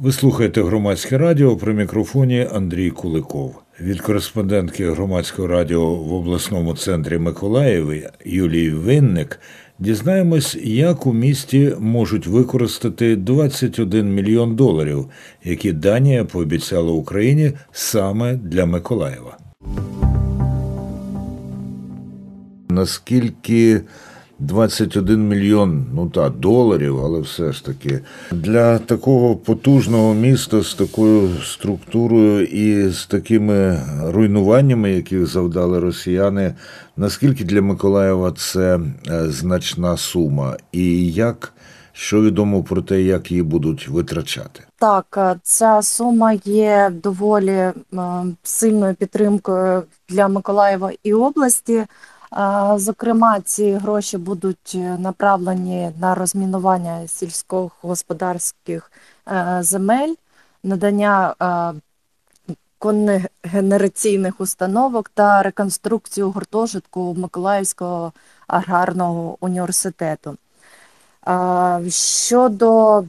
Ви слухаєте громадське радіо при мікрофоні Андрій Куликов. Від кореспондентки громадського радіо в обласному центрі Миколаєві Юлії Винник дізнаємось, як у місті можуть використати 21 мільйон доларів, які Данія пообіцяла Україні саме для Миколаєва. Наскільки 21 мільйон ну та доларів, але все ж таки для такого потужного міста з такою структурою і з такими руйнуваннями, яких завдали росіяни. Наскільки для Миколаєва це е, значна сума, і як що відомо про те, як її будуть витрачати? Так, е, ця сума є доволі е, сильною підтримкою для Миколаєва і області. Зокрема, ці гроші будуть е, направлені на розмінування сільськогосподарських е, земель, надання е, конегенераційних установок та реконструкцію гуртожитку Миколаївського аграрного університету. Щодо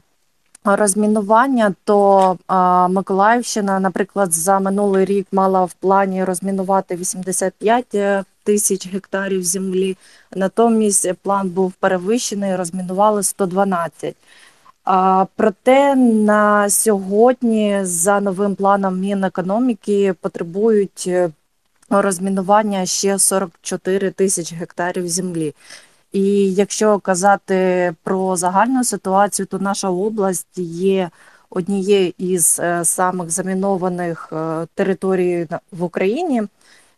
розмінування, то Миколаївщина, наприклад, за минулий рік мала в плані розмінувати 85 тисяч гектарів землі. Натомість план був перевищений, розмінували 112. А, Проте на сьогодні за новим планом Мінекономіки потребують е, розмінування ще 44 тисяч гектарів землі. І якщо казати про загальну ситуацію, то наша область є однією із е, самих замінованих е, територій в Україні.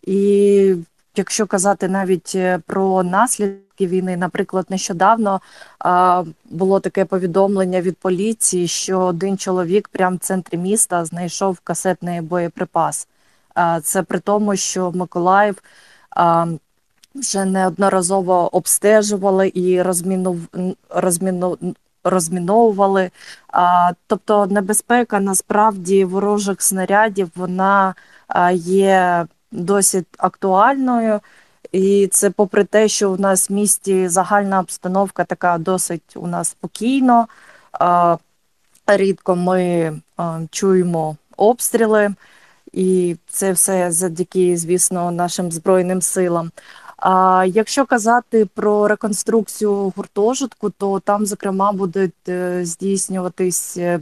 І Якщо казати навіть е, про наслідки війни, наприклад, нещодавно а, було таке повідомлення від поліції, що один чоловік прямо в центрі міста знайшов касетний боєприпас. А, Це при тому, що Миколаїв а, вже неодноразово обстежували і розмінув, розміну, розміновували. А, Тобто небезпека насправді ворожих снарядів вона є досить актуальною. І це попри те, що у нас в місті загальна обстановка така досить у нас спокійно. Рідко ми чуємо обстріли, і це все завдяки, звісно, нашим Збройним силам. А якщо казати про реконструкцію гуртожитку, то там, зокрема, будуть е, здійснюватись е,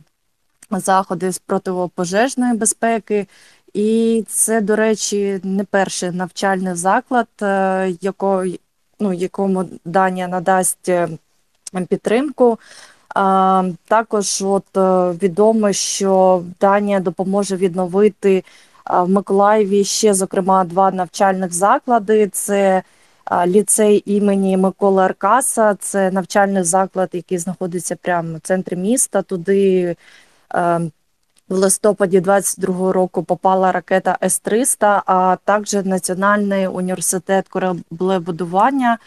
заходи з противопожежної безпеки і це, до речі, не перший навчальний заклад, е, яко, ну, якому Данія надасть е, підтримку. Також от е, відомо, що Данія допоможе відновити в Миколаєві ще, зокрема, два навчальних заклади. Це ліцей імені Миколи Аркаса, це навчальний заклад, який знаходиться прямо в центрі міста. Туди в листопаді 22-го року попала ракета С-300, а також Національний університет кораблебудування.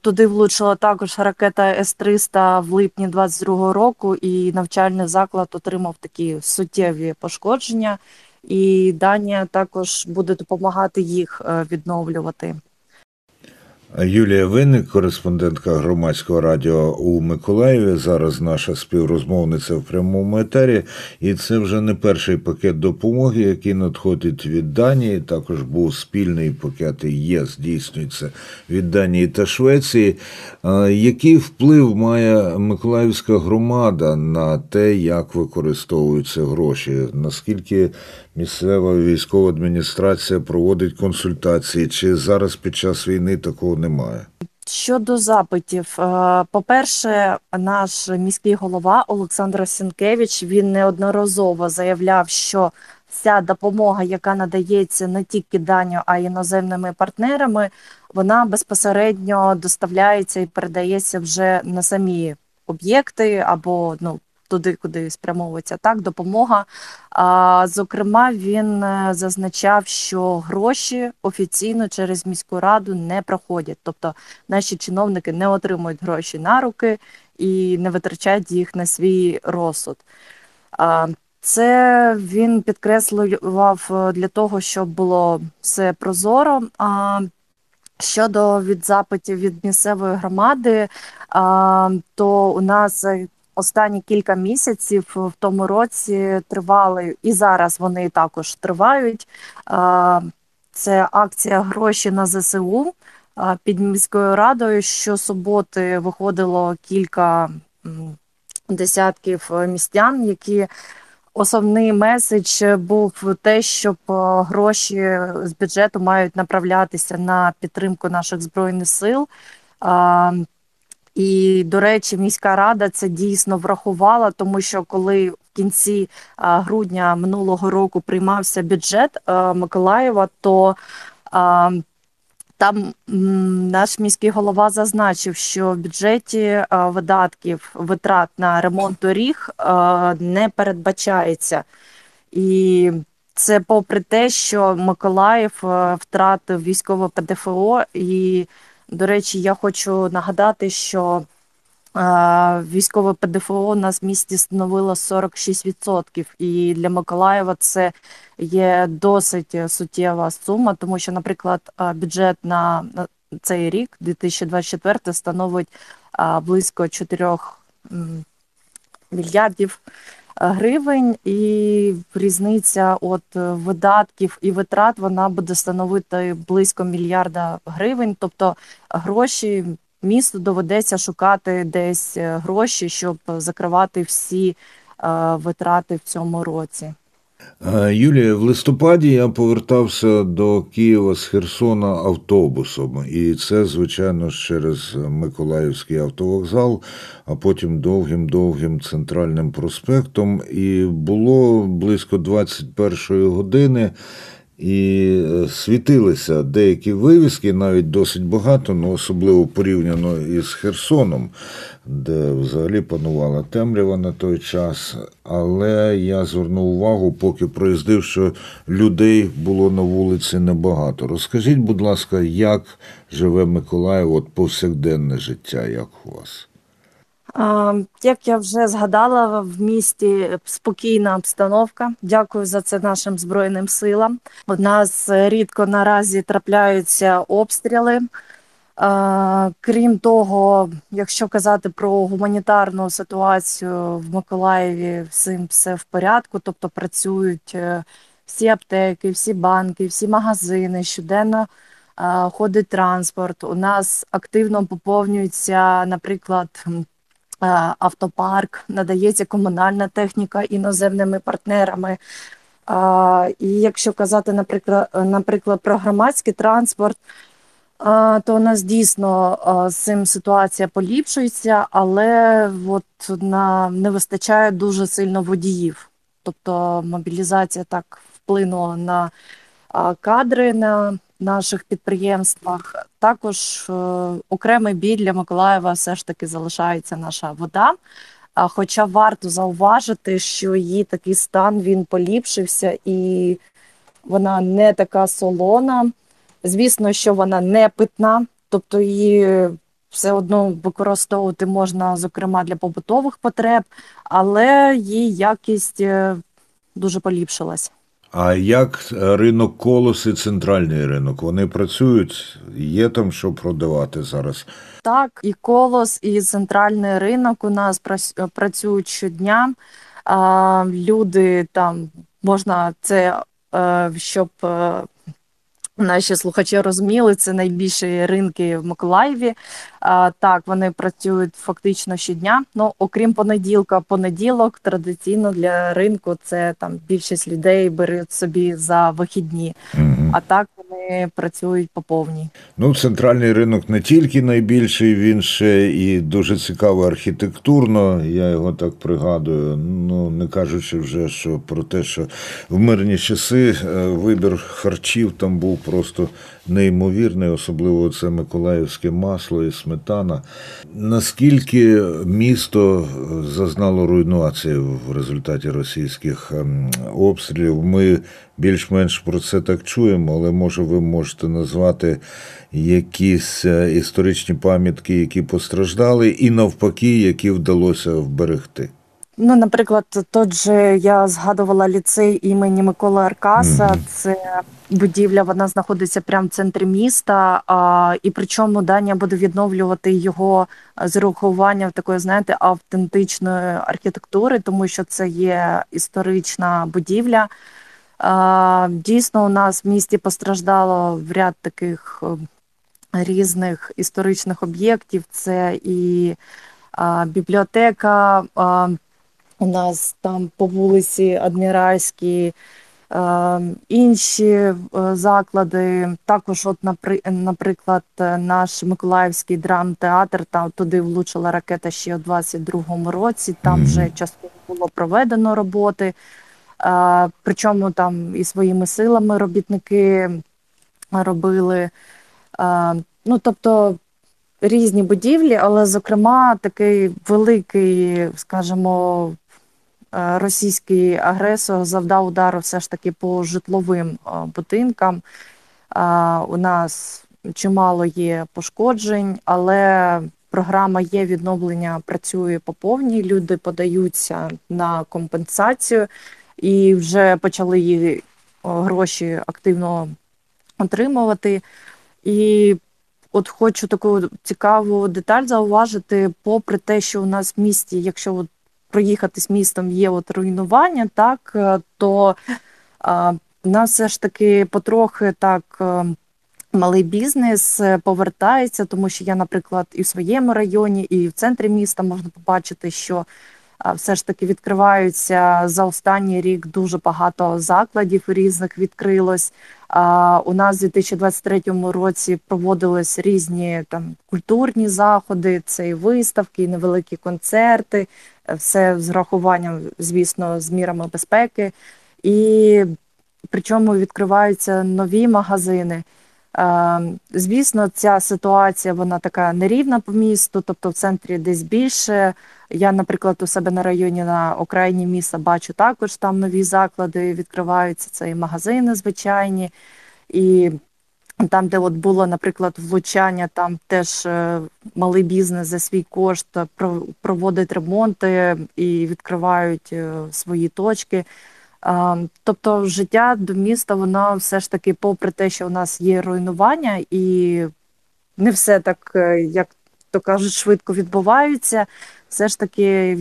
Туди влучила також ракета С-300 в липні 22-го року, і навчальний заклад отримав такі суттєві пошкодження. І Данія також буде допомагати їх е, відновлювати. Юлія Винник, кореспондентка громадського радіо у Миколаєві. Зараз наша співрозмовниця в прямому етері, і це вже не перший пакет допомоги, який надходить від Данії. Також був спільний пакет і є, здійснюється від Данії та Швеції. Який вплив має Миколаївська громада на те, як використовуються гроші? Наскільки місцева військова адміністрація проводить консультації? Чи зараз під час війни такого немає? Щодо запитів, е, по-перше, наш міський голова Олександр Сінкевич він неодноразово заявляв, що вся допомога, яка надається не тільки Данію, а й іноземними партнерами, вона безпосередньо доставляється і передається вже на самі об'єкти або ну туди, куди спрямовується так, допомога. А, Зокрема, він е, зазначав, що гроші офіційно через міську раду не проходять. Тобто наші чиновники не отримують гроші на руки і не витрачають їх на свій розсуд. А, це він підкреслював е, для того, щоб було все прозоро. А щодо від запитів від місцевої громади, то у нас останні кілька місяців в тому році тривали, і зараз вони також тривають. Це акція гроші на ЗСУ. Під міською радою щосуботи виходило кілька десятків е, містян, які основний меседж був те, щоб е, гроші з бюджету мають направлятися на підтримку наших збройних сил. І, до речі, міська рада це дійсно врахувала, тому що коли в кінці грудня минулого року приймався бюджет Миколаєва, то там наш міський голова зазначив, що в бюджеті видатків витрат на ремонт доріг не передбачається. І це попри те, що Миколаїв втратив військове ПДФО. І, до речі, я хочу нагадати, що е, військове ПДФО в місті становило 46%. І для Миколаєва це є досить суттєва сума, тому що, наприклад, е, бюджет на на цей рік, 2024, становить е, близько 4 мільярдів гривень, і різниця от е, видатків і витрат вона буде становити близько мільярда гривень. Тобто гроші місту доведеться шукати десь е, гроші, щоб закривати всі е, витрати в цьому році. Е, Юлія, в листопаді я повертався до Києва з Херсона автобусом, і це, звичайно, через Миколаївський автовокзал, а потім довгим-довгим центральним проспектом. І було близько 21 години. І е, світилися деякі вивіски, навіть досить багато, ну особливо порівняно із Херсоном, де взагалі панувала темрява на той час. Але я звернув увагу, поки проїздив, що людей було на вулиці небагато. Розкажіть, будь ласка, як живе Миколаїв, от повсякденне життя, як у вас? Як я вже згадала, в місті спокійна обстановка. Дякую за це нашим збройним силам. У нас рідко наразі трапляються обстріли. Крім того, якщо казати про гуманітарну ситуацію в Миколаєві, всім все в порядку, тобто працюють е, всі аптеки, всі банки, всі магазини, щоденно ходить транспорт. У нас активно поповнюється, наприклад, автопарк, надається комунальна техніка іноземними партнерами. І якщо казати, наприклад, наприклад, про громадський транспорт, то у нас дійсно з цим ситуація поліпшується, але от на не вистачає дуже сильно водіїв. Тобто мобілізація так вплинула на кадри на наших підприємствах. Також е, окремий біль для Миколаєва все ж таки залишається наша вода. Хоча варто зауважити, що її такий стан він поліпшився і вона не така солона. Звісно, що вона не питна, тобто її все одно використовувати можна, зокрема, для побутових потреб, але її якість е, дуже поліпшилась. А як ринок колос і центральний ринок? Вони працюють? Є там що продавати зараз? Так, і колос, і центральний ринок у нас працюють щодня. Люди там можна це, е, щоб е, наші слухачі розуміли, це найбільші ринки в Миколаєві. А, так, вони працюють фактично щодня. Ну, окрім понеділка, понеділок традиційно для ринку це там більшість людей беруть собі за вихідні, Угу. а так вони працюють по повній. Ну, центральний ринок не тільки найбільший, він ще і дуже цікавий архітектурно. Я його так пригадую. Ну, не кажучи вже що про те, що в мирні часи е, вибір харчів там був просто неймовірний, особливо це миколаївське масло і сметана. Наскільки місто зазнало руйнації в результаті російських ем, обстрілів? Ми більш-менш про це так чуємо, але може ви можете назвати якісь е, історичні пам'ятки, які постраждали, і навпаки, які вдалося вберегти. Ну, наприклад, тот же я згадувала ліцей імені Миколи Аркаса. Мгм. Це будівля, вона знаходиться прямо в центрі міста. А, і причому Данія буде відновлювати його з урахуванням такої, знаєте, автентичної архітектури, тому що це є історична будівля. А, дійсно, у нас в місті постраждало в ряд таких е, різних історичних об'єктів. Це і а, бібліотека. А, у нас там по вулиці Адміральській, е, інші е, заклади. Також, от, наприклад, е, наш Миколаївський драмтеатр, там туди влучила ракета ще у 22-му році. Там вже частково було проведено роботи. Причому там і своїми силами робітники робили. Ну, тобто різні будівлі, але, зокрема, такий великий, скажімо, російський агресор завдав удару все ж таки по житловим е, будинкам. Е, У нас чимало є пошкоджень, але програма є відновлення, працює по повній. Люди подаються на компенсацію і вже почали її гроші активно отримувати. І от хочу таку цікаву деталь зауважити, попри те, що у нас в місті, якщо от проїхатись містом є от руйнування, так е, то а, нас все ж таки потрохи так. е, Малий бізнес е, повертається, тому що я, наприклад, і в своєму районі, і в центрі міста можна побачити, що все ж таки відкриваються за останній рік дуже багато закладів різних відкрилось. У нас у 2023 році проводились різні там культурні заходи, це і виставки, і невеликі концерти, е, все з рахуванням, звісно, з мірами безпеки. І причому відкриваються нові магазини. Звісно, ця ситуація вона така нерівна по місту, тобто в центрі десь більше. Я, наприклад, у себе на районі на окраїні міста бачу також там нові заклади відкриваються. Це і магазини звичайні, і там, де от було, наприклад, влучання, там теж е, малий бізнес за свій кошт проводить ремонти і відкривають е, свої точки. Тобто життя до міста, воно все ж таки, попри те, що у нас є руйнування, і не все так, е, як то кажуть, швидко відбувається, все ж таки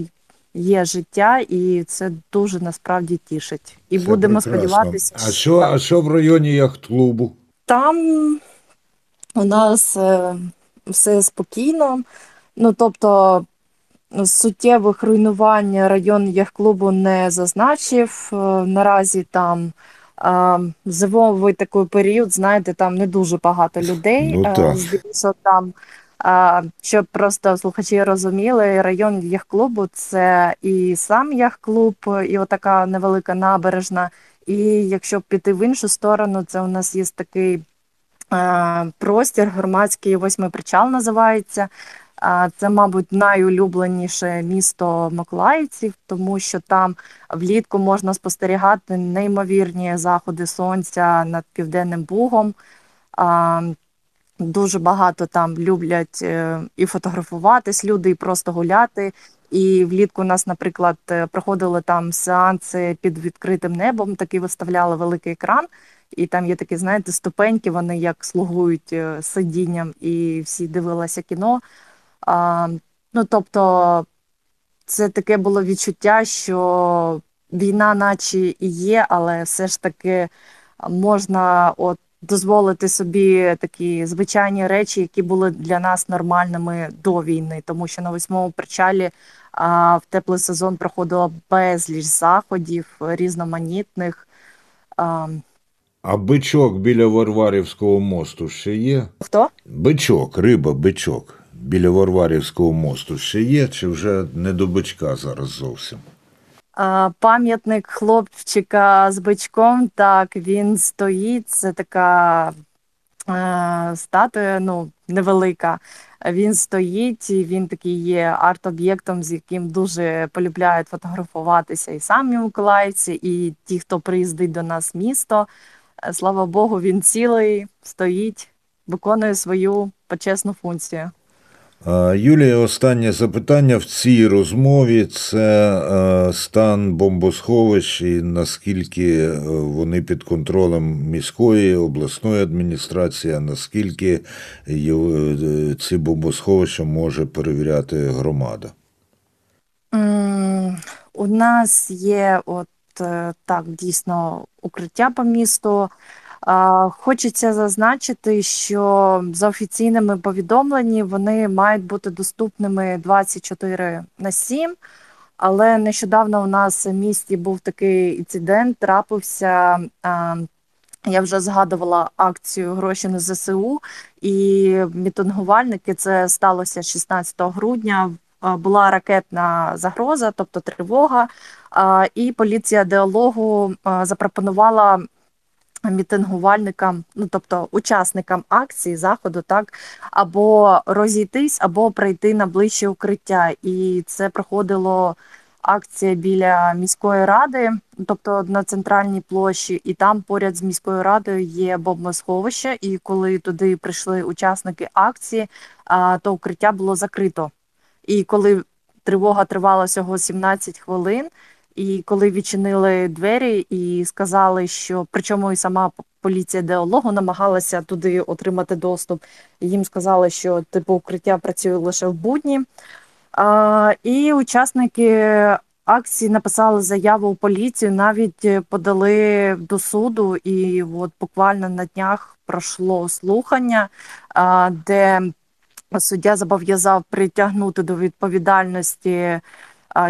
є життя, і це дуже насправді тішить. І Це будемо прекрасно. сподіватися, А що, а що в районі яхт-клубу? там у нас е, все спокійно. Ну, тобто, суттєвих руйнувань район яхт-клубу не зазначив. Е, Наразі там е, зимовий такий період, знаєте, там не дуже багато людей. Ну, так. Здебільшого там, щоб просто слухачі розуміли, район яхт-клубу це і сам яхт-клуб, і отака невелика набережна. І якщо піти в іншу сторону, це у нас є такий простір, громадський восьмий причал називається. Це, мабуть, найулюбленіше місто миколаївців, тому що там влітку можна спостерігати неймовірні заходи сонця над Південним Бугом. Дуже багато там люблять е, і фотографуватись люди, і просто гуляти. І влітку у нас, наприклад, е, проходили там сеанси під відкритим небом, такі виставляли великий екран, і там є такі, знаєте, ступеньки, вони як слугують е, сидінням, і всі дивилися кіно. А, ну, тобто, це таке було відчуття, що війна, наче і є, але все ж таки можна от дозволити собі такі звичайні речі, які були для нас нормальними до війни, тому що на восьмому причалі а, в теплий сезон проходило безліч заходів різноманітних. А, А бичок біля Варварівського мосту ще є? хто? Бичок, риба, бичок. Біля Варварівського мосту ще є, чи вже не до бичка зараз зовсім? Пам'ятник хлопчика з бичком, так, він стоїть. Це така е, статуя, ну, невелика. Він стоїть, і він такий є арт-об'єктом, з яким дуже полюбляють фотографуватися і самі миколаївці, і ті, хто приїздить до нас в місто. Е, Слава Богу, він цілий, стоїть, виконує свою почесну функцію. Юлія, останнє запитання в цій розмові це е, стан бомбосховищ і наскільки е, вони під контролем міської обласної адміністрації, наскільки е, ці бомбосховища може перевіряти громада. У нас є от так дійсно укриття по місту. Хочеться зазначити, що за офіційними повідомленнями вони мають бути доступними 24 на 7. Але нещодавно у нас в місті був такий інцидент, трапився. Я вже згадувала акцію гроші на ЗСУ, і мітингувальники це сталося 16 грудня. Була ракетна загроза, тобто тривога, і поліція діалогу запропонувала мітингувальникам, ну тобто учасникам акції заходу, так або розійтись, або прийти на ближче укриття. І це проходило акція біля міської ради, тобто на центральній площі, і там поряд з міською радою є бомбосховище. І коли туди прийшли учасники акції, то укриття було закрито. І коли тривога тривала всього 17 хвилин, і коли відчинили двері і сказали, що причому і сама поліція діалогу намагалася туди отримати доступ, їм сказали, що типу укриття працює лише в будні. А, і учасники акції написали заяву у поліцію, навіть е, подали до суду, і от буквально на днях пройшло слухання, а, де суддя зобов'язав притягнути до відповідальності,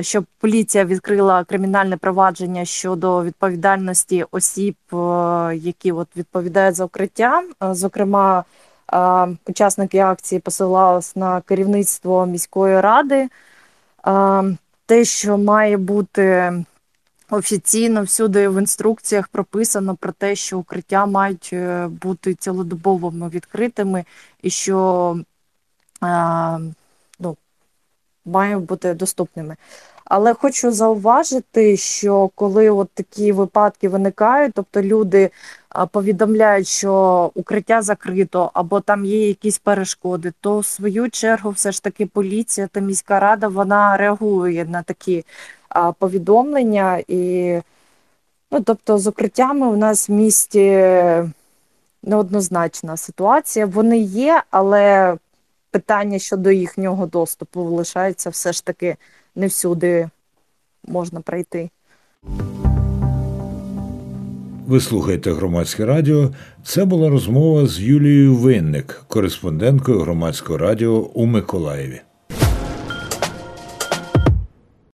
щоб поліція відкрила кримінальне провадження щодо відповідальності осіб, е, які от відповідають за укриття. Е, Зокрема, е, учасники акції посилались на керівництво міської ради. Те, що має бути офіційно всюди в інструкціях прописано про те, що укриття мають бути цілодобовими відкритими, і що ну, мають бути доступними. Але хочу зауважити, що коли от такі випадки виникають, тобто люди повідомляють, що укриття закрито або там є якісь перешкоди, то в свою чергу все ж таки поліція та міська рада вона реагує на такі повідомлення. І, ну, тобто, з укриттями у нас в місті неоднозначна ситуація. Вони є, але питання щодо їхнього доступу лишається все ж таки не всюди можна пройти. Ви слухаєте громадське радіо. Це була розмова з Юлією Винник, кореспонденткою громадського радіо у Миколаєві.